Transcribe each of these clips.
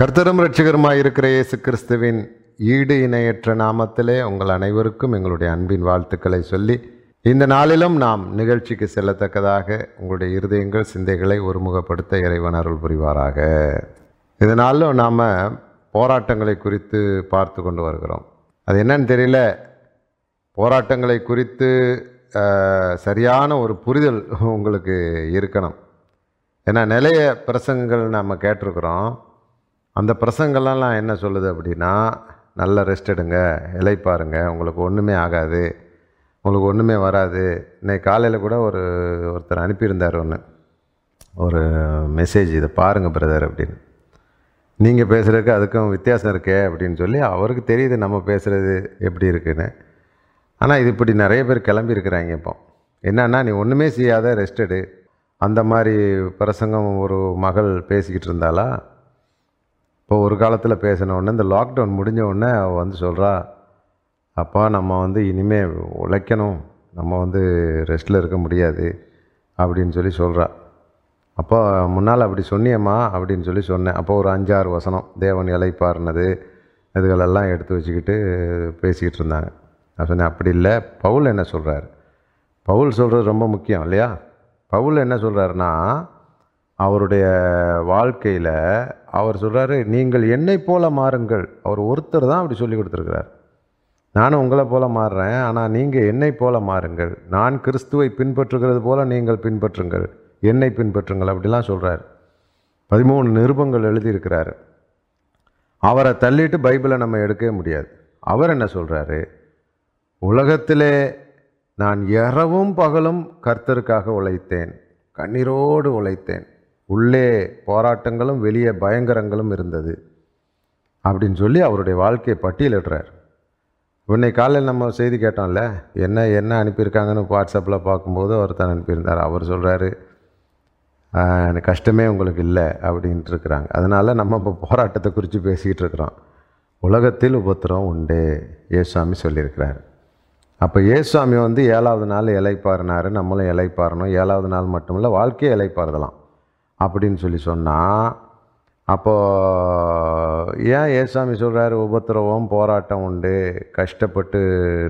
கர்த்தரும் ரட்சகருமாய் இருக்கிற இயேசு கிறிஸ்துவின் ஈடு இணையற்ற நாமத்திலே உங்கள் அனைவருக்கும் எங்களுடைய அன்பின் வாழ்த்துக்களை சொல்லி இந்த நாளிலும் நாம் நிகழ்ச்சிக்கு செல்லத்தக்கதாக உங்களுடைய இருதயங்கள் சிந்தைகளை ஒருமுகப்படுத்த இறைவன் அருள் புரிவாராக. இதனாலும் நாம் போராட்டங்களை குறித்து பார்த்து கொண்டு வருகிறோம். அது என்னன்னு தெரியல. போராட்டங்களை குறித்து சரியான ஒரு புரிதல் உங்களுக்கு இருக்கணும். ஏன்னா நிறைய பிரசங்கங்கள் நம்ம கேட்டிருக்கிறோம். அந்த பிரசங்கள்லாம் என்ன சொல்லுது அப்படின்னா நல்ல ரெஸ்ட் எடுங்க இலைப்பாருங்க உங்களுக்கு ஒன்றுமே ஆகாது உங்களுக்கு ஒன்றுமே வராது. இன்னைக்கு காலையில் கூட ஒரு ஒருத்தர் அனுப்பியிருந்தார் ஒன்று ஒரு மெசேஜ் இதை பாருங்கள் பிரதர் அப்படின்னு. நீங்கள் பேசுகிறதுக்கு அதுக்கும் வித்தியாசம் இருக்கே அப்படின்னு சொல்லி அவருக்கு தெரியுது நம்ம பேசுகிறது எப்படி இருக்குன்னு. ஆனால் இது இப்படி நிறைய பேர் கிளம்பியிருக்கிறாங்க இப்போ. என்னென்னா நீ ஒன்றுமே செய்யாத ரெஸ்டடு அந்த மாதிரி பிரசங்கம் ஒரு மகள் பேசிக்கிட்டு இருந்தாலா இப்போ ஒரு காலத்தில் பேசின உடனே இந்த லாக்டவுன் முடிஞ்ச உடனே அவள் வந்து சொல்கிறா அப்பா நம்ம வந்து இனிமேல் உழைக்கணும். நம்ம வந்து ரெஸ்ட்டில் இருக்க முடியாது. அப்படின்னு சொல்லி சொல்கிறா அப்போ முன்னால் அப்படி சொன்னியம்மா அப்படின்னு சொல்லி சொன்னேன். அப்போ ஒரு அஞ்சாறு வசனம் தேவன் இலைப்பாருனது இதுகளெல்லாம் எடுத்து வச்சுக்கிட்டு பேசிக்கிட்டு இருந்தாங்க. நான் சொன்னேன் அப்படி இல்லை. பவுல் என்ன சொல்கிறாரு பவுல் சொல்கிறது ரொம்ப முக்கியம் இல்லையா? பவுல் என்ன சொல்கிறாருன்னா அவருடைய வாழ்க்கையில் அவர் சொல்கிறாரு நீங்கள் என்னை போல மாறுங்கள். அவர் ஒருத்தர் தான் அப்படி சொல்லி கொடுத்துருக்கிறார். நானும் உங்களை போல மாறுறேன் ஆனால் நீங்கள் என்னை போல மாறுங்கள். நான் கிறிஸ்துவை பின்பற்றுகிறது போல நீங்கள் பின்பற்றுங்கள். என்னை பின்பற்றுங்கள். அப்படிலாம் சொல்கிறார் பதிமூணு நிருபங்கள் எழுதியிருக்கிறாரு. அவரை தள்ளிட்டு பைபிளை நம்ம எடுக்கவே முடியாது. அவர் என்ன சொல்கிறாரு உலகத்திலே நான் இரவும் பகலும் கர்த்தருக்காக உழைத்தேன். கண்ணீரோடு உழைத்தேன். உள்ளே போராட்டங்களும் வெளியே பயங்கரங்களும் இருந்தது. அப்படின்னு சொல்லி அவருடைய வாழ்க்கையை பட்டியலிடுறார். உன்னை காலையில் நம்ம செய்தி கேட்டோம்ல என்ன என்ன அனுப்பியிருக்காங்கன்னு வாட்ஸ்அப்பில் பார்க்கும்போது ஒருத்தர் அனுப்பியிருந்தார். அவர் சொல்கிறாரு கஷ்டமே உங்களுக்கு இல்லை அப்படின்ட்டு இருக்கிறாங்க. அதனால் நம்ம இப்போ போராட்டத்தை குறித்து பேசிக்கிட்டு இருக்கிறோம். உலகத்தில் உபத்திரம் உண்டு ஏசுவாமி சொல்லியிருக்கிறார். அப்போ ஏசுவாமி வந்து ஏழாவது நாள் இலைப்பாருனாரு நம்மளும் இலைப்பாறணும் ஏழாவது நாள் மட்டும் இல்லை வாழ்க்கையை இலைப்பாருதலாம் அப்படின்னு சொல்லி சொன்னால் அப்போது ஏன் ஏசாமி சொல்கிறாரு உபத்திரவம் போராட்டம் உண்டு கஷ்டப்பட்டு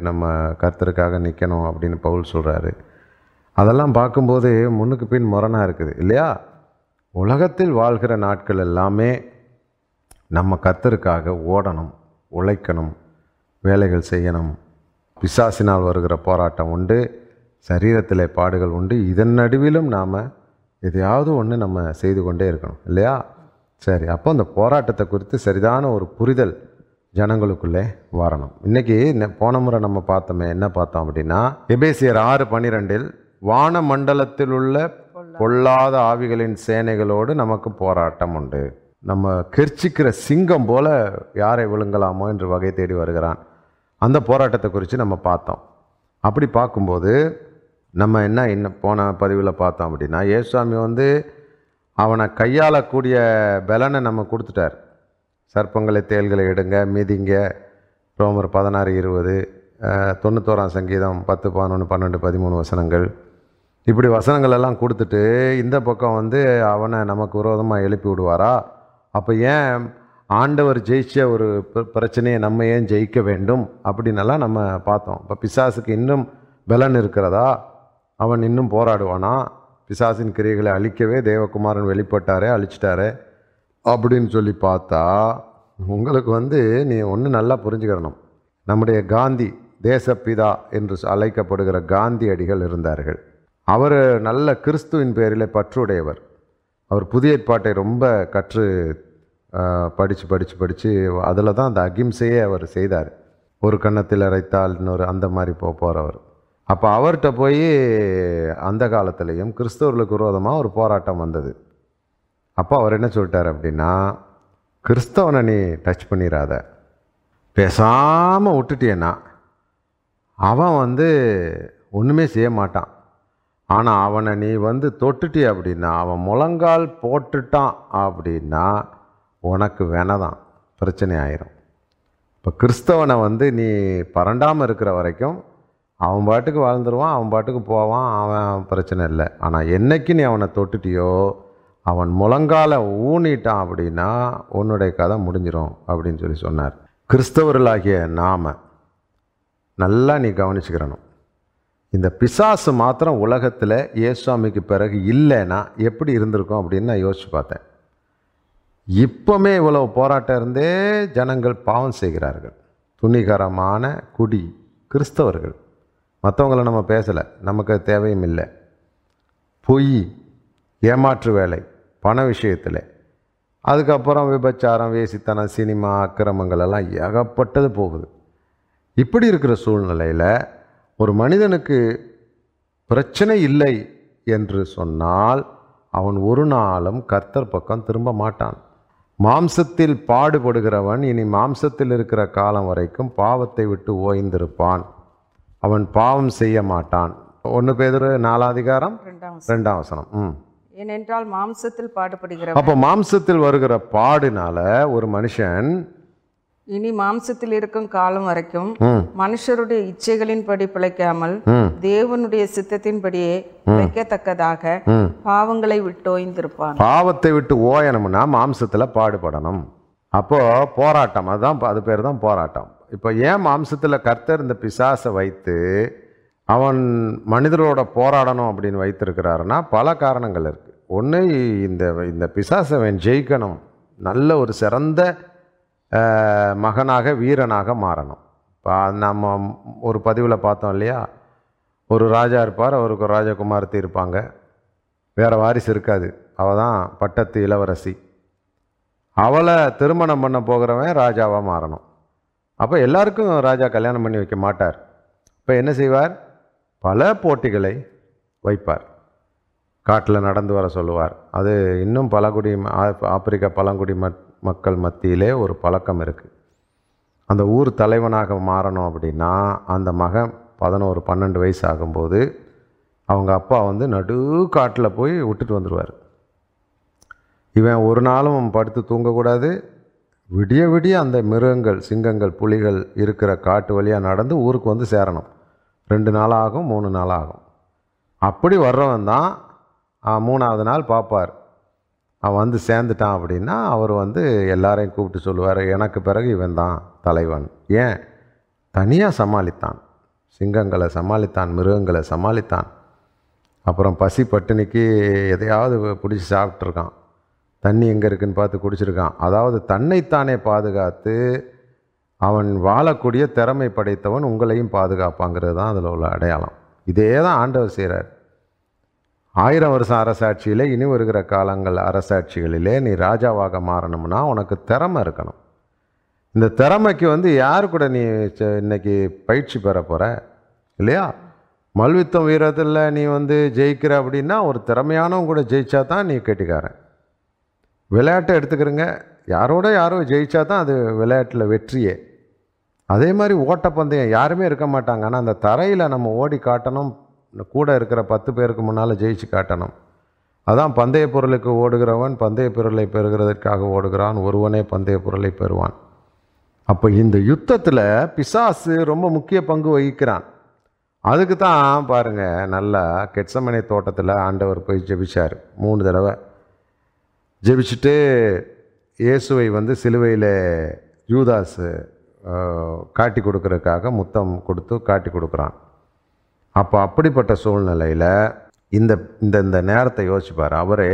நம்ம கர்த்தருக்காக நிற்கணும் அப்படின்னு பவுல் சொல்கிறாரு அதெல்லாம் பார்க்கும்போது முன்னுக்கு பின் முரணாக இருக்குது இல்லையா? உலகத்தில் வாழ்கிற நாட்கள் எல்லாமே நம்ம கர்த்தருக்காக ஓடணும் உழைக்கணும் வேலைகள் செய்யணும். பிசாசினால் வருகிற போராட்டம் உண்டு சரீரத்தில் பாடுகள் உண்டு. இதன் நடுவிலும் நாம் எதையாவது ஒன்று நம்ம செய்து கொண்டே இருக்கணும் இல்லையா? சரி அப்போ அந்த போராட்டத்தை குறித்து சரிதான ஒரு புரிதல் ஜனங்களுக்குள்ளே வரணும். இன்றைக்கி போன முறை நம்ம பார்த்தோமே என்ன பார்த்தோம் அப்படின்னா எபேசியர் ஆறு பன்னிரெண்டில் வான மண்டலத்தில் உள்ள பொல்லாத ஆவிகளின் சேனைகளோடு நமக்கு போராட்டம் உண்டு. நம்ம கெர்ச்சிக்கிற சிங்கம் போல யாரை விழுங்கலாமோ என்று வகை தேடி வருகிறான். அந்த போராட்டத்தை குறித்து நம்ம பார்த்தோம். அப்படி பார்க்கும்போது நம்ம என்ன இன்னும் போன பதிவில் பார்த்தோம் அப்படின்னா ஏசுவாமி வந்து அவனை கையாளக்கூடிய பலனை நம்ம கொடுத்துட்டார். சர்ப்பங்களை தேள்களை எடுங்க மிதிங்க. ரோமர் பதினாறு இருபது தொண்ணூத்தோராம் சங்கீதம் பத்து பதினொன்று பன்னெண்டு பதிமூணு வசனங்கள். இப்படி வசனங்கள் எல்லாம் கொடுத்துட்டு இந்த பக்கம் வந்து அவனை நமக்கு விரோதமாக எழுப்பி விடுவாரா? அப்போ ஏன் ஆண்டவர் ஜெயிச்ச ஒரு பிர- பிரச்சனையை நம்ம ஏன் ஜெயிக்க வேண்டும்? அப்படின்னெல்லாம் நம்ம பார்த்தோம். இப்போ பிசாசுக்கு இன்னும் பலன் இருக்கிறதா? அவன் இன்னும் போராடுவானா? பிசாசின் கிரியைகளை அழிக்கவே தேவகுமாரன் வெளிப்பட்டாரே அழிச்சிட்டாரே அப்படின்னு சொல்லி பார்த்தா உங்களுக்கு வந்து நீ ஒன்று நல்லா புரிஞ்சுக்கிறணும். நம்முடைய காந்தி தேசப்பிதா என்று அழைக்கப்படுகிற காந்தி அடிகள் இருந்தார்கள். அவர் நல்ல கிறிஸ்துவின் பேரில் பற்றுடையவர். அவர் புதிய ஏற்பாட்டை ரொம்ப கற்று படித்து படித்து படித்து அதில் தான் அந்த அகிம்சையே அவர் செய்தார். ஒரு கன்னத்தில் அரைத்தால் இன்னொரு அந்த மாதிரி போ போகிறவர் அப்போ அவர்கிட்ட போய் அந்த காலத்துலேயும் கிறிஸ்தவர்களுக்கு விரோதமாக ஒரு போராட்டம் வந்தது. அப்போ அவர் என்ன சொல்லிட்டார் அப்படின்னா கிறிஸ்தவனை நீ டச் பண்ணிடாத பேசாமல் விட்டுட்டியன்னா அவன் வந்து ஒன்றுமே செய்ய மாட்டான். ஆனால் அவனை நீ வந்து தொட்டுட்டி அப்படின்னா அவன் முழங்கால் போட்டுட்டான் அப்படின்னா உனக்கு வேணதான் பிரச்சனை ஆயிரும். இப்போ கிறிஸ்தவனை வந்து நீ பரண்டாமல் இருக்கிற வரைக்கும் அவன் பாட்டுக்கு வாழ்ந்துருவான் அவன் பாட்டுக்கு போவான் அவன் பிரச்சனை இல்லை. ஆனால் என்னைக்கு நீ அவனை தொட்டுட்டியோ அவன் முழங்கால ஊனிட்டான் அப்படின்னா உன்னுடைய கதை முடிஞ்சிடும் அப்படின்னு சொல்லி சொன்னார். கிறிஸ்தவர்களாகிய நாம நல்லா நீ கவனிச்சுக்கிறணும். இந்த பிசாசு மாத்திரம் உலகத்தில் ஏசுவாமிக்கு பிறகு இல்லைன்னா எப்படி இருந்திருக்கும் அப்படின்னு நான் யோசிச்சு பார்த்தேன். இப்போமே இவ்வளோ போராட்டம் இருந்தே ஜனங்கள் பாவம் செய்கிறார்கள். துணிகரமான குடி கிறிஸ்தவர்கள். மற்றவங்கள நம்ம பேசலை. நமக்கு தேவையும் இல்லை. பொய் ஏமாற்று வேலை பண விஷயத்தில். அதுக்கப்புறம் விபச்சாரம் வேசித்தனம் சினிமா அக்கிரமங்கள் எல்லாம் ஏகப்பட்டது போகுது. இப்படி இருக்கிற சூழ்நிலையில் ஒரு மனிதனுக்கு பிரச்சனை இல்லை என்று சொன்னால் அவன் ஒரு நாளும் கர்த்தர் பக்கம் திரும்ப மாட்டான். மாம்சத்தில் பாடுபடுகிறவன் இனி மாம்சத்தில் இருக்கிற காலம் வரைக்கும் பாவத்தை விட்டு ஓய்ந்திருப்பான். அவன் பாவம் செய்ய மாட்டான். ஒன்று பேதர் நாலாதிகாரம் ரெண்டாம் வசனம். ம். ஏனென்றால் மாம்சத்தில் பாடுபடுகிறவன். அப்போ மாம்சத்தில் வருகிற பாடுனால ஒரு மனுஷன் இனி மாம்சத்தில் இருக்கும் காலம் வரைக்கும் மனுஷருடைய இச்சைகளின்படி பிழைக்காமல் தேவனுடைய சித்தத்தின்படியே பிழைக்கத்தக்கதாக பாவங்களை விட்டோய்ந்திருப்பான் பாவத்தை விட்டு ஓயணும்னா மாம்சத்தில் பாடுபடணும். அப்போது போராட்டம் அதுதான் அது பேர் தான் போராட்டம். இப்போ ஏன் மாம்சத்தில் கர்த்தர் இந்த பிசாசை வைத்து அவன் மனிதரோட போராடணும் அப்படின்னு வைத்திருக்கிறாருன்னா பல காரணங்கள் இருக்குது ஒன்று இந்த இந்த பிசாசை அவன் ஜெயிக்கணும். நல்ல ஒரு சிறந்த மகனாக வீரனாக மாறணும். இப்போ நம்ம ஒரு பதிவில் பார்த்தோம் இல்லையா? ஒரு ராஜா இருப்பார் அவருக்கு ஒரு ராஜகுமார்த்தி இருப்பாங்க. வேற வாரிசு இருக்காது. அவள் தான் பட்டத்து இளவரசி. அவளை திருமணம் பண்ண போகிறவன் ராஜாவாக மாறணும். அப்போ எல்லாருக்கும் ராஜா கல்யாணம் பண்ணி வைக்க மாட்டார். இப்போ என்ன செய்வார்? பல போட்டிகளை வைப்பார். காட்டில் நடந்து வர சொல்லுவார். அது இன்னும் பழங்குடி ஆப்பிரிக்கா பழங்குடி மக்கள் மத்தியிலே ஒரு பழக்கம் இருக்குது அந்த ஊர் தலைவனாக மாறணும் அப்படின்னா அந்த மகன் பதினோரு பன்னெண்டு வயசு ஆகும்போது அவங்க அப்பா வந்து நடு காட்டில் போய் விட்டுட்டு வந்துடுவார் இவன் ஒரு நாளும் படுத்து தூங்கக்கூடாது. விடிய விடிய அந்த மிருகங்கள் சிங்கங்கள் புலிகள் இருக்கிற காட்டு வழியாக நடந்து ஊருக்கு வந்து சேரணும். ரெண்டு நாள் ஆகும் மூணு நாள் ஆகும் அப்படி வர்றவன் தான் மூணாவது நாள் பார்ப்பார் அவன் வந்து சேர்ந்துட்டான் அப்படின்னா அவர் வந்து எல்லாரையும் கூப்பிட்டு சொல்லுவார் எனக்கு பிறகு இவன் தான் தலைவன். ஏன்? தனியாக சமாளித்தான். சிங்கங்களை சமாளித்தான் மிருகங்களை சமாளித்தான். அப்புறம் பசி பட்டினிக்கு எதையாவது பிடிச்சி சாப்பிட்ருக்கான் தண்ணி எங்கே இருக்குன்னு பார்த்து குடிச்சிருக்கான். அதாவது தன்னைத்தானே பாதுகாத்து அவன் வாழக்கூடிய திறமை படைத்தவன் உங்களையும் பாதுகாப்பாங்கிறது தான் அதில் உள்ள அடையாளம். இதே தான் ஆண்டவர் செய்கிறார் ஆயிரம் வருஷம் அரசாட்சியில் இனி வருகிற காலங்கள் அரசாட்சிகளிலே நீ ராஜாவாக மாறணும்னா உனக்கு திறமை இருக்கணும். இந்த திறமைக்கு வந்து யார் கூட நீ இன்னைக்கு பயிற்சி பெற போகிற இல்லையா? மல்யுத்தம் வீரத்தில் நீ வந்து ஜெயிக்கிற அப்படின்னா ஒரு திறமையானவங்க கூட ஜெயிச்சா தான் நீ கெட்டிக்காரன். விளையாட்டை எடுத்துக்கிறோங்க. யாரோட யாரோ ஜெயிச்சா தான் அது விளையாட்டில் வெற்றியே. அதே மாதிரி ஓட்டப்பந்தயம் யாருமே இருக்க மாட்டாங்க. ஆனால் அந்த தரையில் நம்ம ஓடி காட்டணும். கூட இருக்கிற பத்து பேருக்கு முன்னால் ஜெயிச்சு காட்டணும். அதான் பந்தய பொருளுக்கு ஓடுகிறவன் பந்தய பொருளை பெறுகிறதற்காக ஓடுகிறான். ஒருவனே பந்தய பொருளை பெறுவான். அப்போ இந்த யுத்தத்தில் பிசாசு ரொம்ப முக்கிய பங்கு வகிக்கிறான். அதுக்கு தான் பாருங்க நல்லா கெட்சமனை தோட்டத்தில் ஆண்டவர் போய் ஜெபிச்சார். மூணு தடவை. ஜெபிச்சுட்டு இயேசுவை வந்து சிலுவையில் யூதாஸ் காட்டி கொடுக்கறதுக்காக முத்தம் கொடுத்து காட்டி கொடுக்குறான். அப்போ அப்படிப்பட்ட சூழ்நிலையில் இந்த இந்த இந்த நேரத்தை யோசிப்பார். அவரே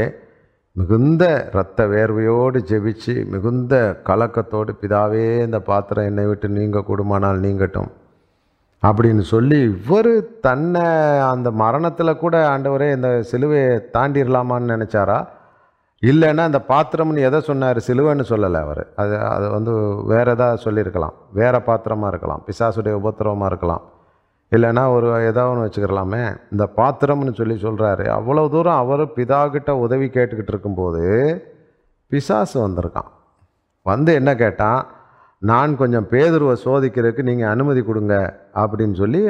மிகுந்த இரத்த வேர்வையோடு ஜெபிச்சு மிகுந்த கலக்கத்தோடு பிதாவே இந்த பாத்திரம் என்னை விட்டு நீங்க கூடுமானால் நீங்கட்டும். அப்படின்னு சொல்லி இவர் தன்னை அந்த மரணத்தில் கூட ஆண்டவரே இந்த சிலுவையை தாண்டிடலாமான்னு நினச்சாரா? இல்லைன்னா அந்த பாத்திரம்னு எதை சொன்னார்? சிலுவைன்னு சொல்லலை அவர். அது அது வந்து வேறு எதாவது சொல்லியிருக்கலாம். வேறு பாத்திரமாக இருக்கலாம். பிசாசுடைய உபத்திரவமாக இருக்கலாம். இல்லைன்னா ஒரு ஏதாவது ஒன்று வச்சுக்கிறலாமே இந்த பாத்திரம்னு சொல்லி சொல்கிறாரு அவ்வளோ தூரம் அவர் பிதாகிட்ட உதவி கேட்டுக்கிட்டு இருக்கும்போது பிசாசு வந்திருக்கான். வந்து என்ன கேட்டான்? நான் கொஞ்சம் பேதுருவை சோதிக்கிறதுக்கு நீங்கள் அனுமதி கொடுங்க அப்படின்னு சொல்லி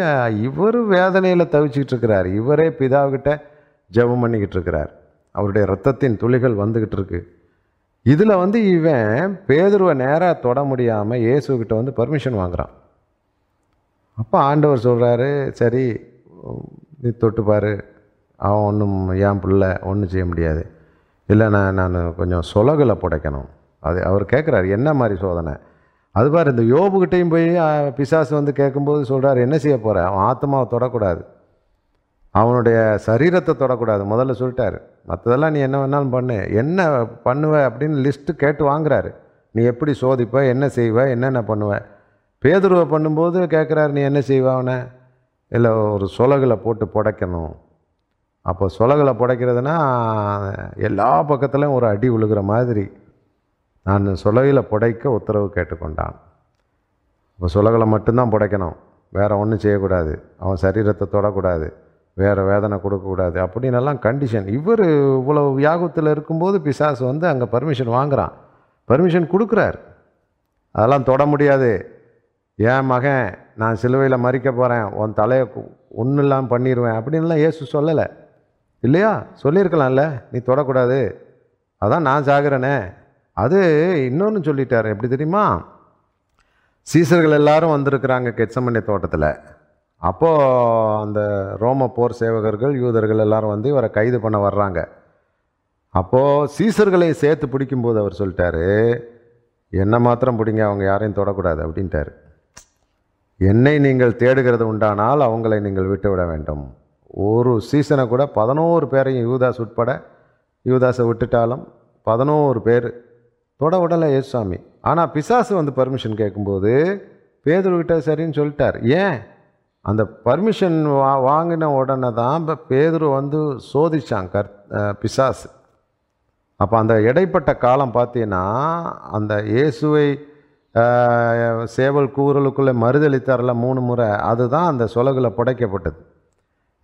இவர் வேதனையில் தவிச்சிக்கிட்டு இருக்கிறார். இவரே பிதாவுக்கிட்ட ஜெபம் பண்ணிக்கிட்டு இருக்கிறார். அவருடைய ரத்தத்தின் துளிகள் வந்துக்கிட்டு இருக்கு இதில் வந்து இவன் பேதுருவை நேராக தொட முடியாமல் இயேசுக்கிட்ட வந்து பர்மிஷன் வாங்குறான். அப்போ ஆண்டவர் சொல்கிறாரு சரி நீ தொட்டுப்பார் அவன் ஒன்றும் என் பிள்ளை ஒன்றும் செய்ய முடியாது. இல்லை நான் நான் கொஞ்சம் சொலகில் புடைக்கணும். அது அவர் கேட்குறாரு என்ன மாதிரி சோதனை? அது பாரு இந்த யோபுகிட்டையும் போய் பிசாசு வந்து கேட்கும்போது சொல்கிறார் என்ன செய்ய போகிற அவன் ஆத்மாவை தொடக்கூடாது. அவனுடைய சரீரத்தை தொடக்கூடாது. முதல்ல சொல்லிட்டாரு. மற்றதெல்லாம் நீ என்ன வேணாலும் பண்ணு. என்ன பண்ணுவ அப்படின்னு லிஸ்ட்டு கேட்டு வாங்குறாரு. நீ எப்படி சோதிப்ப என்ன செய்வ என்னென்ன பண்ணுவ? பேதுருவை பண்ணும்போது கேட்குறாரு நீ என்ன செய்வ அவனை? இல்லை ஒரு சொலகில் போட்டு புடைக்கணும். அப்போ சொலகில் புடைக்கிறதுனா எல்லா பக்கத்துலையும் ஒரு அடி விழுகிற மாதிரி. நான் சொலகில் புடைக்க உத்தரவு கேட்டுக்கொண்டான். இப்போ சுலகளை மட்டும்தான் புடைக்கணும். வேறு ஒன்றும் செய்யக்கூடாது. அவன் சரீரத்தை தொடக்கூடாது. வேறு வேதனை கொடுக்கக்கூடாது அப்படின்னெல்லாம் கண்டிஷன் இவர் இவ்வளோ வியாகுத்தில் இருக்கும்போது பிசாசு வந்து அங்கே பர்மிஷன் வாங்குகிறான் பர்மிஷன் கொடுக்குறாரு. அதெல்லாம் தொட முடியாது. என் மகன் நான் சிலுவையில் மறிக்க போகிறேன் உன் தலையை ஒன்றும் இல்லாமல் பண்ணிடுவேன் அப்படின்லாம் ஏசு சொல்லலை. இல்லையா? சொல்லியிருக்கலாம்ல. நீ தொடக்கூடாது. அதான் நான் சாகுறேனே அது இன்னொன்று சொல்லிட்டார். எப்படி தெரியுமா? சீசர்கள் எல்லாரும் வந்திருக்கிறாங்க கெட்சமண்ணை தோட்டத்தில். அப்போது அந்த ரோம போர் சேவகர்கள் யூதர்கள் எல்லாரும் வந்து இவரை கைது பண்ண வர்றாங்க. அப்போது சீசர்களை சேர்த்து பிடிக்கும்போது அவர் சொல்லிட்டாரு என்ன மாத்திரம் பிடிங்க அவங்க யாரையும் தொடக்கூடாது அப்படின்ட்டாரு. என்னை நீங்கள் தேடுகிறது உண்டானால் அவங்களை நீங்கள் விட்டு விட வேண்டும். ஒரு சீசனை கூட பதினோரு பேரையும் யூதாஸ் உட்பட யூதாஸை விட்டுட்டாலும் பதினோரு பேர் தொட விடலை ஏசுசாமி ஆனால் பிசாசு வந்து பர்மிஷன் கேட்கும்போது பேதுருக்கிட்ட சரின்னு சொல்லிட்டார். ஏன்? அந்த பர்மிஷன் வா வாங்கின உடனே தான் இப்போ பேதுரு வந்து சோதித்தான் கர் பிசாசு. அப்போ அந்த இடைப்பட்ட காலம் பார்த்தீங்கன்னா அந்த இயேசுவை சேவல் கூறலுக்குள்ளே மறுதளித்தார்ல மூணு முறை அதுதான் அந்த சொலகில் புடைக்கப்பட்டது.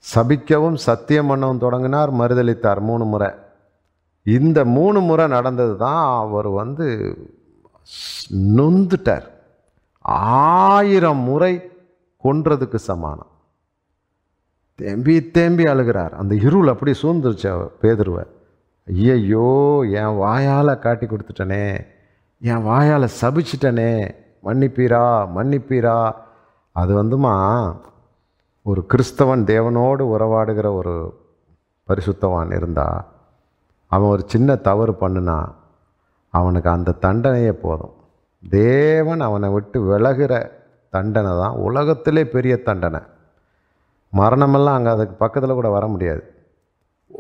சபிக்கவும் சத்தியம் பண்ணவும் தொடங்கினார் மறுதளித்தார் மூணு முறை. இந்த மூணு முறை நடந்தது தான் அவர் வந்து நொந்துட்டார். ஆயிரம் முறை கொன்றதுக்கு சமானம். தேம்பி தேம்பி அழுகிறார். அந்த இருள் அப்படி சூழ்ந்துருச்சு அவர் பேதுருவை. ஐயையோ என் வாயால் காட்டி கொடுத்துட்டனே. என் வாயால் சபிச்சிட்டனே. மன்னிப்பீரா மன்னிப்பீரா. அது வந்துமா ஒரு கிறிஸ்தவன் தேவனோடு உறவாடுகிற ஒரு பரிசுத்தவான் இருந்தா அவன் ஒரு சின்ன தவறு பண்ணுனா அவனுக்கு அந்த தண்டனையே போதும். தேவன் அவனை விட்டு விலகுற தண்டனை தான். உலகத்திலே பெரிய தண்டனை. மரணமெல்லாம் அங்கே அதுக்கு பக்கத்தில் கூட வர முடியாது.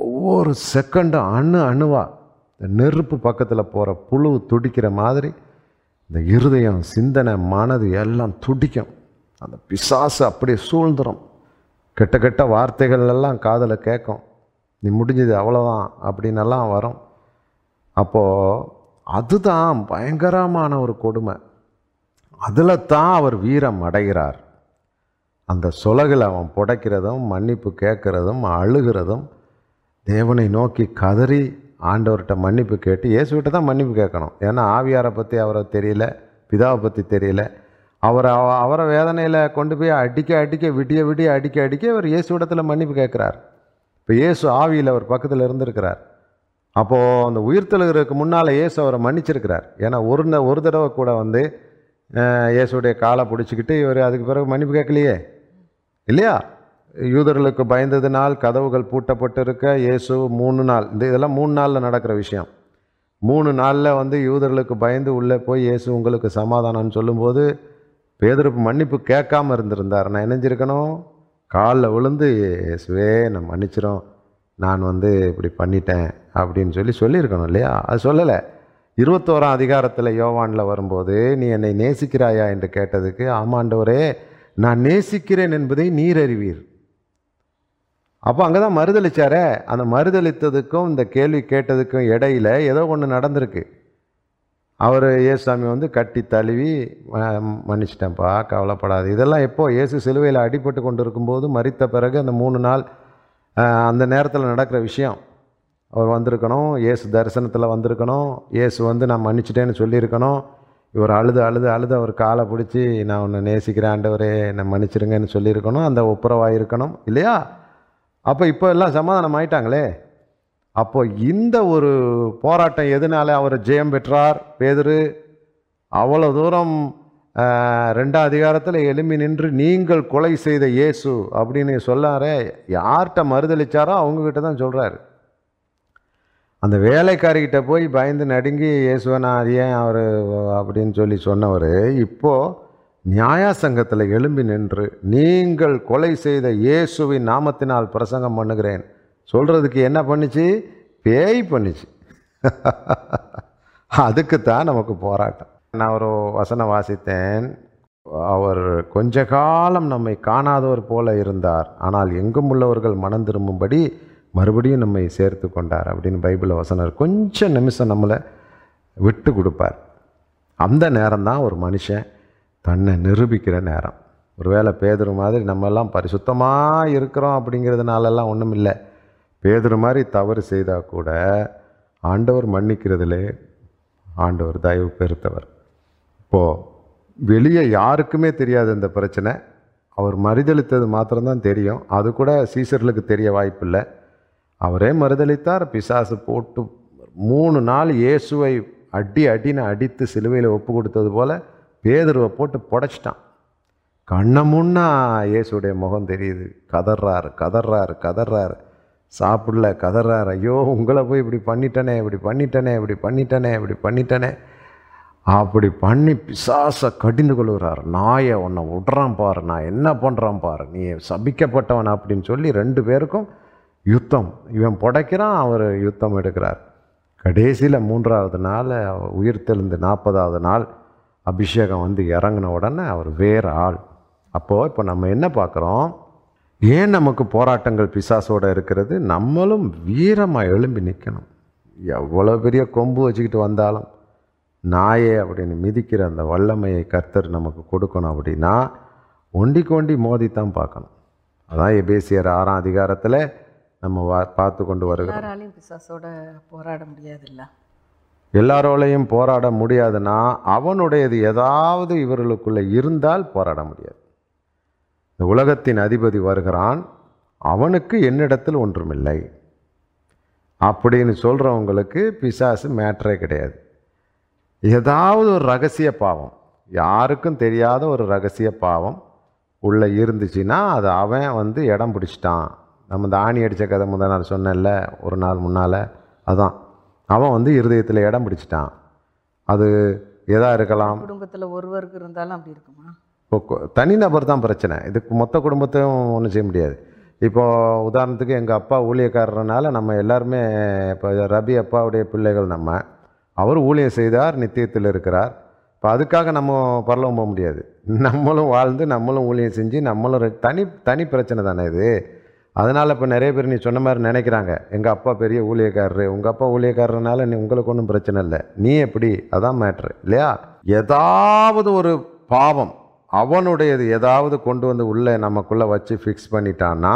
ஒவ்வொரு செகண்டும் அணு அணுவாக இந்த நெருப்பு பக்கத்தில் போகிற புழு துடிக்கிற மாதிரி இந்த இருதயம் சிந்தனை மனது எல்லாம் துடிக்கும். அந்த பிசாசு அப்படியே சூழ்ந்துடும் கெட்ட கெட்ட வார்த்தைகள் எல்லாம் காதில் கேட்கும். நீ முடிஞ்சது அவ்வளோதான் அப்படின்னெல்லாம் வரும். அப்போது அதுதான் பயங்கரமான ஒரு கொடுமை. அதில் தான் அவர் வீரம் அடைகிறார். அந்த சொலகில் அவன் புடைக்கிறதும் மன்னிப்பு கேட்குறதும் அழுகிறதும் தேவனை நோக்கி கதறி ஆண்டவர்கிட்ட மன்னிப்பு கேட்டு இயேசுகிட்ட தான் மன்னிப்பு கேட்கணும். ஏன்னா ஆவியாரை பற்றி அவரை தெரியல பிதாவை பற்றி தெரியல. அவரை அவ- அவரை வேதனையில் கொண்டு போய் அடிக்க அடிக்க விடிய விடிய அடிக்க அடிக்க அவர் இயேசுவிடத்தில் மன்னிப்பு கேட்குறார். இப்போ இயேசு ஆவியில் அவர் பக்கத்தில் இருந்திருக்கிறார். அப்போது அந்த உயிர்த்தெழுகிறதுக்கு முன்னால் இயேசு அவரை மன்னிச்சிருக்கிறார். ஏன்னா ஒரு ந- ஒரு தடவை கூட வந்து இயேசுடைய காலை பிடிச்சிக்கிட்டு இவர் அதுக்கு பிறகு மன்னிப்பு கேட்கலையே? இல்லையா? யூதர்களுக்கு பயந்ததினால் கதவுகள் பூட்டப்பட்டு இருக்க இயேசு மூணு நாள் இந்த இதெல்லாம் மூணு நாளில் நடக்கிற விஷயம். மூணு நாளில் வந்து யூதர்களுக்கு பயந்து உள்ளே போய் இயேசு உங்களுக்கு சமாதானம்னு சொல்லும்போது பேதருக்கு மன்னிப்பு கேட்காம இருந்திருந்தார். நான் இணைஞ்சிருக்கணும் காலில் விழுந்து இயேசுவே நான் மன்னிச்சிரும். நான் வந்து இப்படி பண்ணிட்டேன் அப்படின்னு சொல்லி சொல்லியிருக்கணும் இல்லையா? அது சொல்லலை. இருபத்தோராம் அதிகாரத்தில் யோவானில் வரும்போது நீ என்னை நேசிக்கிறாயா? என்று கேட்டதுக்கு ஆமாண்டவரே நான் நேசிக்கிறேன் என்பதை நீர் அறிவீர். அப்போ அங்கே தான் மறுதளிச்சாரே அந்த மறுதளித்ததுக்கும் இந்த கேள்வி கேட்டதுக்கும் இடையில ஏதோ ஒன்று நடந்திருக்கு. அவர் இயேசுசாமி வந்து கட்டி தழுவி மன்னிச்சிட்டேன்ப்பா கவலைப்படாது. இதெல்லாம் எப்போ? இயேசு சிலுவையில் அடிபட்டு கொண்டு இருக்கும்போது மறித்த பிறகு அந்த மூணு நாள் அந்த நேரத்தில் நடக்கிற விஷயம். அவர் வந்திருக்கணும் இயேசு தரிசனத்தில் வந்திருக்கணும் இயேசு வந்து நான் மன்னிச்சிட்டேன்னு சொல்லியிருக்கணும். இவர் அழுது அழுது அழுது அவர் காலை பிடிச்சி நான் உன்னை நேசிக்கிறேன் ஆண்டவரே என்னை மன்னிச்சிருங்கன்னு சொல்லியிருக்கணும். அந்த ஒப்புரவாக இருக்கணும் இல்லையா? அப்போ இப்போ எல்லாம் சமாதானம் ஆயிட்டாங்களே? அப்போ இந்த ஒரு போராட்டம் எதனால அவர் ஜெயம் பெற்றார்? பேதரு அவ்வளோ தூரம் ரெண்டாம் அதிகாரத்தில் எழும்பி நின்று நீங்கள் கொலை செய்த இயேசு அப்படின்னு சொல்லாரே யார்கிட்ட மறுதளிச்சாரோ அவங்கக்கிட்ட தான் சொல்கிறாரு அந்த வேலைக்காரிக்கிட்ட போய் பயந்து நடுங்கி இயேசுவனா ஏன் அவர்? அப்படின்னு சொல்லி சொன்னவர் இப்போது நியாயாசங்கத்தில் எழும்பி நின்று நீங்கள் கொலை செய்த இயேசுவின் நாமத்தினால் பிரசங்கம் பண்ணுகிறேன். சொல்கிறதுக்கு என்ன பண்ணுச்சு? பேய் பண்ணுச்சு. அதுக்கு தான் நமக்கு போராட்டம். நான் ஒரு வசனம் வாசித்தேன். அவர் கொஞ்ச காலம் நம்மை காணாதவர் போல இருந்தார். ஆனால் எங்கும் உள்ளவர்கள் மனம் திரும்பும்படி மறுபடியும் நம்மை சேர்த்து கொண்டார் அப்படின்னு பைபிளில் வசனர் கொஞ்சம் நிமிஷம் நம்மளை விட்டு கொடுப்பார். அந்த நேரம் தான் ஒரு மனுஷன் தன்னை நிரூபிக்கிற நேரம். ஒருவேளை பேதுரு மாதிரி நம்மெல்லாம் பரிசுத்தமாக இருக்கிறோம் அப்படிங்கிறதுனாலலாம் ஒன்றும் இல்லை. பேதுரு மாதிரி தவறு செய்தால் கூட ஆண்டவர் மன்னிக்கிறதுலே ஆண்டவர் தயவு பெருத்தவர் இப்போது வெளியே யாருக்குமே தெரியாது இந்த பிரச்சனை. அவர் மறுதளித்தது மாத்திரம்தான் தெரியும். அது கூட சீசர்களுக்கு தெரிய வாய்ப்பில்லை. அவரே மறுதளித்தார் பிசாசு போட்டு மூணு நாள் இயேசுவை அடி அடின்னு அடித்து சிலுவையில் ஒப்பு கொடுத்தது போல் பேதுருவை போட்டு புடைச்சிட்டான். கண்ணை முன்னா இயேசுடைய முகம் தெரியுது. கதறாரு கதறாரு கதறாரு சாப்பிடல கதறாரு ஐயோ உங்களை போய் இப்படி பண்ணிட்டனே இப்படி பண்ணிட்டனே இப்படி பண்ணிட்டனே இப்படி பண்ணிட்டனே. அப்படி பண்ணி பிசாசை கடிந்து கொள்கிறார் நாயை உன்னை விட்றான் பாரு நான் என்ன பண்ணுறான் பாரு நீ சபிக்கப்பட்டவன் அப்படின்னு சொல்லி ரெண்டு பேருக்கும் யுத்தம். இவன் புடைக்கிறான் அவர் யுத்தம் எடுக்கிறார். கடைசியில் மூன்றாவது நாள் உயிர் தெளிந்து நாற்பதாவது நாள் அபிஷேகம் வந்து இறங்கின உடனே அவர் வேறு ஆள். அப்போது இப்போ நம்ம என்ன பார்க்குறோம்? ஏன் நமக்கு போராட்டங்கள் பிசாசோடு இருக்கிறது? நம்மளும் வீரமாக எழும்பி நிற்கணும் எவ்வளோ பெரிய கொம்பு வச்சுக்கிட்டு வந்தாலும் நாயே அப்படின்னு மிதிக்கிற அந்த வல்லமையை கர்த்தர் நமக்கு கொடுக்கணும் அப்படின்னா ஒண்டிக்கு ஒண்டி மோதித்தான் பார்க்கணும். அதான் எபேசியர் ஆறாம் அதிகாரத்தில் நம்ம வா பார்த்து கொண்டு வருகிறோம். எல்லாராலையும் பிசாசோட போராட முடியாதுல்ல. எல்லாரோலையும் போராட முடியாதுன்னா அவனுடையது ஏதாவது இவர்களுக்குள்ளே இருந்தால் போராட முடியாது. இந்த உலகத்தின் அதிபதி வருகிறான் அவனுக்கு என்னிடத்தில் ஒன்றுமில்லை. அப்படின்னு சொல்கிறவங்களுக்கு பிசாசு மேட்ரே கிடையாது. ஏதாவது ஒரு ரகசிய பாவம் யாருக்கும் தெரியாத ஒரு ரகசிய பாவம் உள்ளே இருந்துச்சுன்னா அது அவன் வந்து இடம் பிடிச்சிட்டான். நம்ம இந்த ஆணி அடித்த கதை முதல் நாள் சொன்னேன்ல ஒரு நாள் முன்னால் அதான். அவன் வந்து இருதயத்தில் இடம் பிடிச்சிட்டான். அது எதா இருக்கலாம். குடும்பத்தில் ஒருவருக்கு இருந்தாலும் அப்படி இருக்குமா? இப்போ தனிநபர் தான் பிரச்சனை. இதுக்கு மொத்த குடும்பத்தையும் ஒன்றும் செய்ய முடியாது. இப்போ உதாரணத்துக்கு எங்கள் அப்பா ஊழியக்காரர்னால நம்ம எல்லாருமே இப்போ ரபி அப்பாவுடைய பிள்ளைகள் நம்ம. அவர் ஊழியம் செய்தார் நித்தியத்தில் இருக்கிறார். இப்போ அதுக்காக நம்ம பரலவும் போக முடியாது. நம்மளும் வாழ்ந்து நம்மளும் ஊழியம் செஞ்சு நம்மளும் தனி தனி பிரச்சனை தானே இது. அதனால் இப்போ நிறைய பேர் நீ சொன்ன மாதிரி நினைக்கிறாங்க. எங்கள் அப்பா பெரிய ஊழியக்காரரு உங்கள் அப்பா ஊழியக்காரர்னால நீ உங்களுக்கு ஒன்றும் பிரச்சனை இல்லை. நீ எப்படி? அதான் மேட்ரு இல்லையா? ஏதாவது ஒரு பாவம் அவனுடையது ஏதாவது கொண்டு வந்து உள்ளே நமக்குள்ளே வச்சு ஃபிக்ஸ் பண்ணிட்டான்னா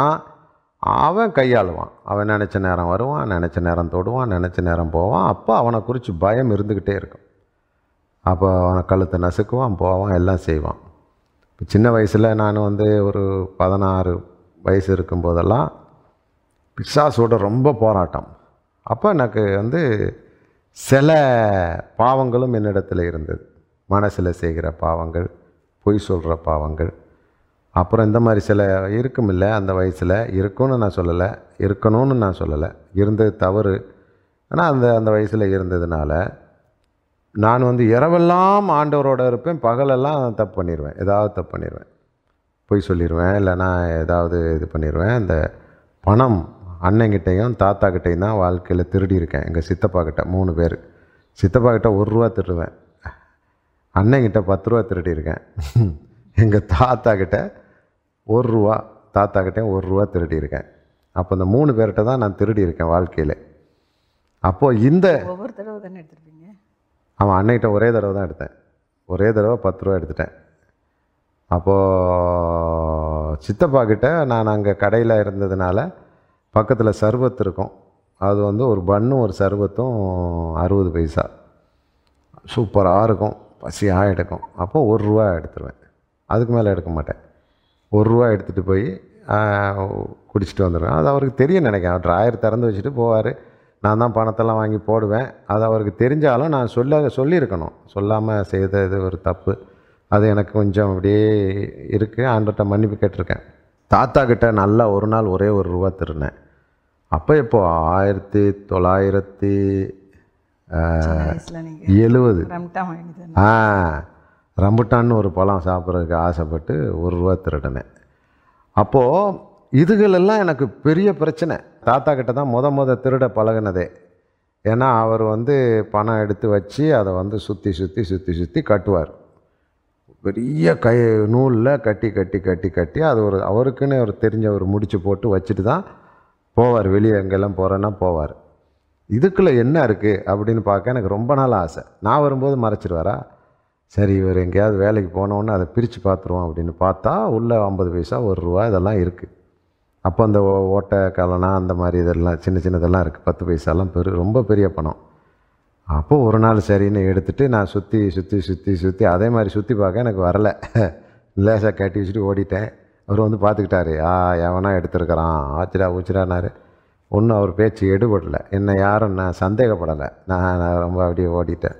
அவன் கையாளுவான். அவன் நினச்ச நேரம் வருவான் நினச்ச நேரம் தொடுவான் நினச்ச நேரம் போவான். அப்போ அவனை குறித்து பயம் இருந்துக்கிட்டே இருக்கும். அப்போ அவனை கழுத்தை நசுக்குவான் போவான் எல்லாம் செய்வான். இப்போ சின்ன வயசில் நான் வந்து ஒரு பதினாறு வயசு இருக்கும்போதெல்லாம் பிசாசோட ரொம்ப போராட்டம். அப்போ எனக்கு வந்து சில பாவங்களும் என்னிடத்தில் இருந்தது. மனசில் செய்கிற பாவங்கள் பொய் சொல்கிற பாவங்கள். அப்புறம் இந்த மாதிரி சில இருக்குமில்ல அந்த வயசில். இருக்கும்னு நான் சொல்லலை இருக்கணும்னு நான் சொல்லலை. இருந்தது தவறு. ஆனால் அந்த அந்த வயசில் இருந்ததுனால நான் வந்து இரவெல்லாம் ஆண்டவரோட இருப்பேன் பகலெல்லாம் தப்பு பண்ணிடுவேன் ஏதாவது தப்பு பண்ணிடுவேன் பொய் சொல்லிடுவேன் இல்லைன்னா ஏதாவது இது பண்ணிடுவேன் இந்த பணம் அண்ணங்கிட்டையும் தாத்தா கிட்டையும் தான் வாழ்க்கையில் திருடி இருக்கேன். எங்கள் சித்தப்பா கிட்ட மூணு பேர். சித்தப்பா கிட்ட ஒரு ரூபா திருடுவேன். அண்ணங்கிட்ட பத்து ரூபா திருடியிருக்கேன் எங்கள் தாத்தா கிட்ட ஒரு ரூபா தாத்தா கிட்டேயும் ஒரு ரூபா திருடியிருக்கேன் அப்போ இந்த மூணு பேர்கிட்ட தான் நான் திருடி இருக்கேன் வாழ்க்கையில். அப்போது இந்த ஒவ்வொரு தடவை தானே எடுத்திருப்பீங்க? அவன் அன்னைகிட்ட ஒரே தடவை தான் எடுத்தேன். ஒரே தடவை பத்து ரூபா எடுத்துட்டேன். அப்போது சித்தப்பா கிட்ட நான் அங்கே கடையில் இருந்ததுனால பக்கத்தில் சர்பத் இருக்கும். அது வந்து ஒரு பன்னும் ஒரு சர்பத்தும் அறுபது பைசா. சூப்பராக இருக்கும். பசியாக எடுக்கும். அப்போ ஒரு ரூபா எடுத்துருவேன். அதுக்கு மேலே எடுக்க மாட்டேன். ஒரு ரூபா எடுத்துகிட்டு போய் குடிச்சிட்டு வந்துடுவேன் அது அவருக்கு தெரியும் நினைக்கிறேன். ட்ராயர் திறந்து வச்சுட்டு போவார். நான் தான் பணத்தெல்லாம் வாங்கி போடுவேன். அது அவருக்கு தெரிஞ்சாலும் நான் சொல்ல சொல்லியிருக்கணும். சொல்லாமல் செய்த இது ஒரு தப்பு. அது எனக்கு கொஞ்சம் அப்படியே இருக்குது ஆண்டர்கிட்ட மன்னிப்பு கேட்டிருக்கேன். தாத்தா கிட்ட நல்லா ஒரு நாள் ஒரே ஒரு ரூபா திருனேன் அப்போ இப்போ ஆயிரத்தி தொள்ளாயிரத்தி எழுவது. வாங்கிட்டு ஆ ரம்புட்டான்னு ஒரு பழம் சாப்பிட்றதுக்கு ஆசைப்பட்டு ஒரு ரூபா திருடினேன். அப்போது இதுகளெல்லாம் எனக்கு பெரிய பிரச்சனை. தாத்தா கிட்ட தான் முத முத திருட பழகுனதே. ஏன்னா அவர் வந்து பணம் எடுத்து வச்சு அதை வந்து சுற்றி சுற்றி சுற்றி சுற்றி கட்டுவார். பெரிய கை நூலில் கட்டி கட்டி கட்டி கட்டி அது ஒரு அவருக்குன்னு ஒரு தெரிஞ்ச ஒரு முடிச்சு போட்டு வச்சுட்டு தான் போவார். வெளியே எங்கெல்லாம் போகிறேன்னா போவார். இதுக்குள்ளே என்ன இருக்குது அப்படின்னு பார்க்க எனக்கு ரொம்ப நாள் ஆசை. நான் வரும்போது மறைச்சிடுவாரா சரி இவர் எங்கேயாவது வேலைக்கு போனோன்னு அதை பிரித்து பார்த்துருவோம் அப்படின்னு பார்த்தா உள்ளே ஐம்பது பைசா ஒரு ரூபா இதெல்லாம் இருக்குது அப்போ அந்த ஓ- ஓட்டை கலனா அந்த மாதிரி இதெல்லாம் சின்ன சின்னதெல்லாம் இருக்குது பத்து பைசாலாம் பெரு ரொம்ப பெரிய பணம். அப்போது ஒரு நாள் சரின்னு எடுத்துட்டு நான் சுற்றி சுற்றி சுற்றி சுற்றி அதே மாதிரி சுற்றி பார்க்க எனக்கு வரலை. லேசாக கட்டி வச்சுட்டு ஓடிட்டேன். அவர் வந்து பார்த்துக்கிட்டாரு ஆ எவனா எடுத்திருக்கிறான். ஆச்சிரா ஊச்சிரானாரு ஒன்றும் அவர் பேச்சு எடுபடலை. என்னை யாரும் நான் சந்தேகப்படலை. நான் நான் ரொம்ப அப்படியே ஓடிட்டேன்.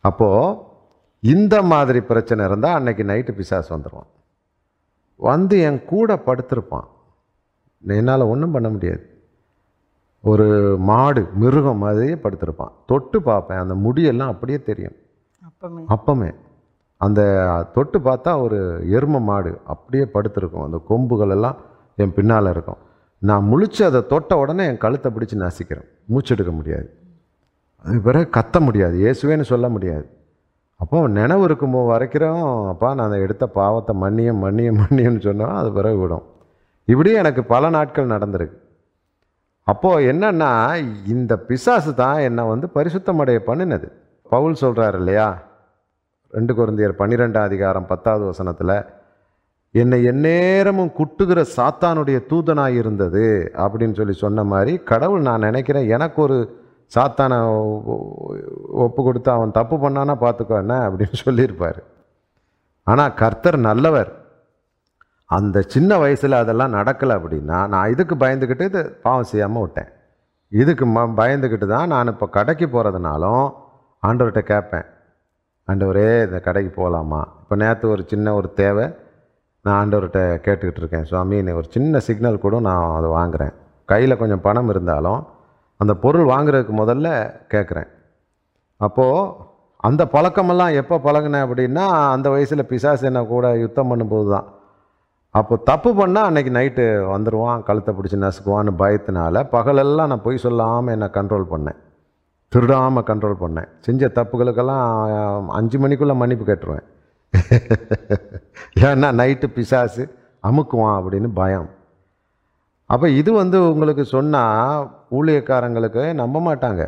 அப்போது இந்த மாதிரி பிரச்சனை இருந்தால் அன்னைக்கு நைட்டு பிசாசு வந்துடுவான் வந்து என் கூட படுத்திருப்பான். என்னால் ஒன்றும் பண்ண முடியாது. ஒரு மாடு மிருகம் மாதிரியே படுத்திருப்பான். தொட்டு பார்ப்பேன். அந்த முடியெல்லாம் அப்படியே தெரியும். அப்பமே. அந்த தொட்டு பார்த்தா ஒரு எரும மாடு அப்படியே படுத்திருக்கும். அந்த கொம்புகள் எல்லாம் என் பின்னால் இருக்கும். நான் முழிச்சு அதை தொட்ட உடனே என் கழுத்தை பிடிச்சி நசிக்கிறேன். மூச்செடுக்க முடியாது. அது பிறகு கத்த முடியாது. இயேசுவேன்னு சொல்ல முடியாது. அப்போ நினைவு இருக்கும் போது வரைக்கிறோம். அப்பா நான் அதை எடுத்த பாவத்தை மன்னியம் மன்னியம் மன்னியம்னு சொன்னோம். அது பிறகு விடும். இப்படியே எனக்கு பல நாட்கள் நடந்திருக்கு. அப்போது என்னன்னா இந்த பிசாசு தான் என்னை வந்து பரிசுத்தமடைய பண்ணினது. பவுல் சொல்கிறார் இல்லையா? ரெண்டு குருந்தியர் பன்னிரெண்டாம் அதிகாரம் பத்தாவது வசனத்தில் என்னை எந்நேரமும் குட்டுகிற சாத்தானுடைய தூதனாக இருந்தது அப்படின்னு சொல்லி சொன்ன மாதிரி கடவுள் நான் நினைக்கிறேன் எனக்கு ஒரு சாத்தானை ஒப்பு கொடுத்து அவன் தப்பு பண்ணானா பார்த்துக்கோ என்ன? அப்படின்னு சொல்லியிருப்பார். ஆனால் கர்த்தர் நல்லவர். அந்த சின்ன வயசில் அதெல்லாம் நடக்கலை அப்படின்னா நான் இதுக்கு பயந்துக்கிட்டு இது பாவம் செய்யாமல் விட்டேன். இதுக்கு ம பயந்துக்கிட்டு தான் நான் இப்போ கடைக்கு போகிறதுனாலும் ஆண்டவர்கிட்ட கேட்பேன். ஆண்டவரே இந்த கடைக்கு போகலாமா இப்போ நேற்று ஒரு சின்ன ஒரு தேவை நான் ஆண்டவர்கிட்ட கேட்டுக்கிட்டு இருக்கேன். சுவாமி ஒரு சின்ன சிக்னல் கூட நான் அதை வாங்குகிறேன் கையில் கொஞ்சம் பணம் இருந்தாலும் அந்த பொருள் வாங்குறதுக்கு முதல்ல கேட்குறேன். அப்போது அந்த பழக்கமெல்லாம் எப்போ பழகினேன் அப்படின்னா அந்த வயசில் பிசாசு என்ன கூட யுத்தம் பண்ணும்போது தான் அப்போ தப்பு பண்ணால் அன்னைக்கு நைட்டு வந்துடுவான் கழுத்தை பிடிச்சி நசுக்குவான்னு பயத்தினால பகலெல்லாம் நான் பொய் சொல்லாமல் என்னை கண்ட்ரோல் பண்ணேன். திருடாமல் கண்ட்ரோல் பண்ணேன். செஞ்ச தப்புகளுக்கெல்லாம் அஞ்சு மணிக்குள்ளே மன்னிப்பு கேட்டுருவேன். ஏன்னா நைட்டு பிசாசு அமுக்குவான் அப்படின்னு பயம். அப்போ இது வந்து உங்களுக்கு சொன்னால் ஊழியக்காரங்களுக்கு நம்ப மாட்டாங்க.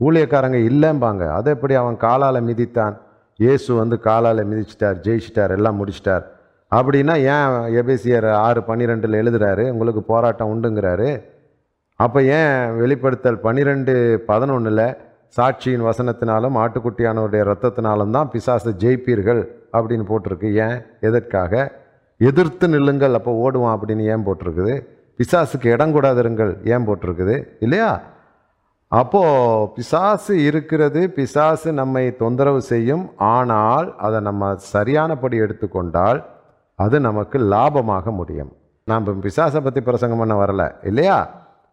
ஊழியக்காரங்க இல்லைம்பாங்க. அதை எப்படி அவன் காலால் மிதித்தான்? இயேசு வந்து காலால் மிதிச்சிட்டார் ஜெயிச்சிட்டார் எல்லாம் முடிச்சிட்டார். அப்படின்னா ஏன் எபேசியர் ஆறு பன்னிரெண்டில் எழுதுகிறாரு உங்களுக்கு போராட்டம் உண்டுங்கிறாரு. அப்போ ஏன் வெளிப்படுத்தல் பன்னிரெண்டு பதினொன்றில் சாட்சியின் வசனத்தினாலும் ஆட்டுக்குட்டியானவருடைய ரத்தத்தினாலும் தான் பிசாசு ஜெயிப்பீர்கள் அப்படின்னு போட்டிருக்கு. ஏன்? எதற்காக? எதிர்த்து நில்லுங்கள் அப்போ ஓடுவான் அப்படின்னு ஏன் போட்டிருக்குது? பிசாசுக்கு இடம் கூடாதிருங்கள் ஏன் போட்டிருக்குது? இல்லையா? அப்போது பிசாசு இருக்கிறது பிசாசு நம்மை தொந்தரவு செய்யும். ஆனால் அதை நம்ம சரியானபடி எடுத்துக்கொண்டால் அது நமக்கு லாபமாக முடியும். நாம் இப்போ பிசாசை பற்றி பிரசங்கம் பண்ண வரல இல்லையா?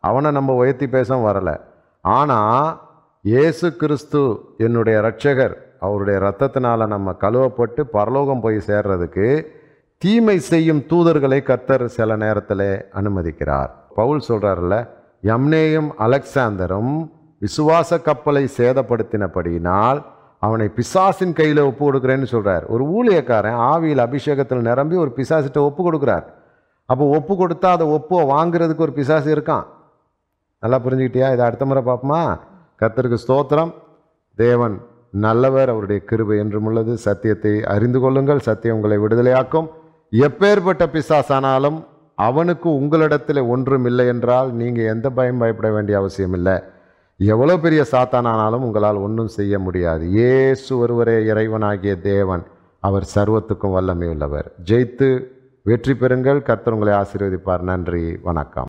அவனை நம்ம உயர்த்தி பேச வரலை. ஆனால் இயேசு கிறிஸ்து என்னுடைய ரட்சகர் அவருடைய ரத்தத்தினால் நம்ம கழுவப்பட்டு பரலோகம் போய் சேர்றதுக்கு தீமை செய்யும் தூதர்களை கர்த்தர் சில நேரத்தில் அனுமதிக்கிறார். பவுல் சொல்கிறார்ல யம்னேயும் அலெக்சாந்தரும் விசுவாச கப்பலை சேதப்படுத்தினபடியினால் அவனை பிசாசின் கையில் ஒப்பு கொடுக்குறேன்னு சொல்கிறார் ஒரு ஊழியக்காரன் ஆவியில் அபிஷேகத்தில் நிரம்பி ஒரு பிசாசிட்ட ஒப்பு கொடுக்குறார். அப்போ ஒப்பு கொடுத்தா அதை ஒப்புவை வாங்குறதுக்கு ஒரு பிசாசு இருக்கான். நல்லா புரிஞ்சுக்கிட்டியா? இதை அடுத்த முறை பார்ப்போமா? கத்தருக்கு ஸ்தோத்திரம். தேவன் நல்லவர் அவருடைய கிருபை என்றும் உள்ளது. சத்தியத்தை அறிந்து கொள்ளுங்கள். சத்தியம் உங்களை விடுதலையாக்கும். எப்பேற்பட்ட பிசாசானாலும் அவனுக்கு உங்களிடத்தில் ஒன்றும் இல்லை என்றால் நீங்கள் எந்த பயம் பயப்பட வேண்டிய அவசியம் இல்லை எவ்வளோ பெரிய சாத்தானானாலும் உங்களால் ஒன்றும் செய்ய முடியாது. ஏசு ஒருவரே இறைவனாகிய தேவன் அவர் சர்வத்துக்கும் வல்லமை உள்ளவர் ஜெயித்து வெற்றி பெறுங்கள். கர்த்தர் உங்களை ஆசீர்வதிப்பார். நன்றி. வணக்கம்.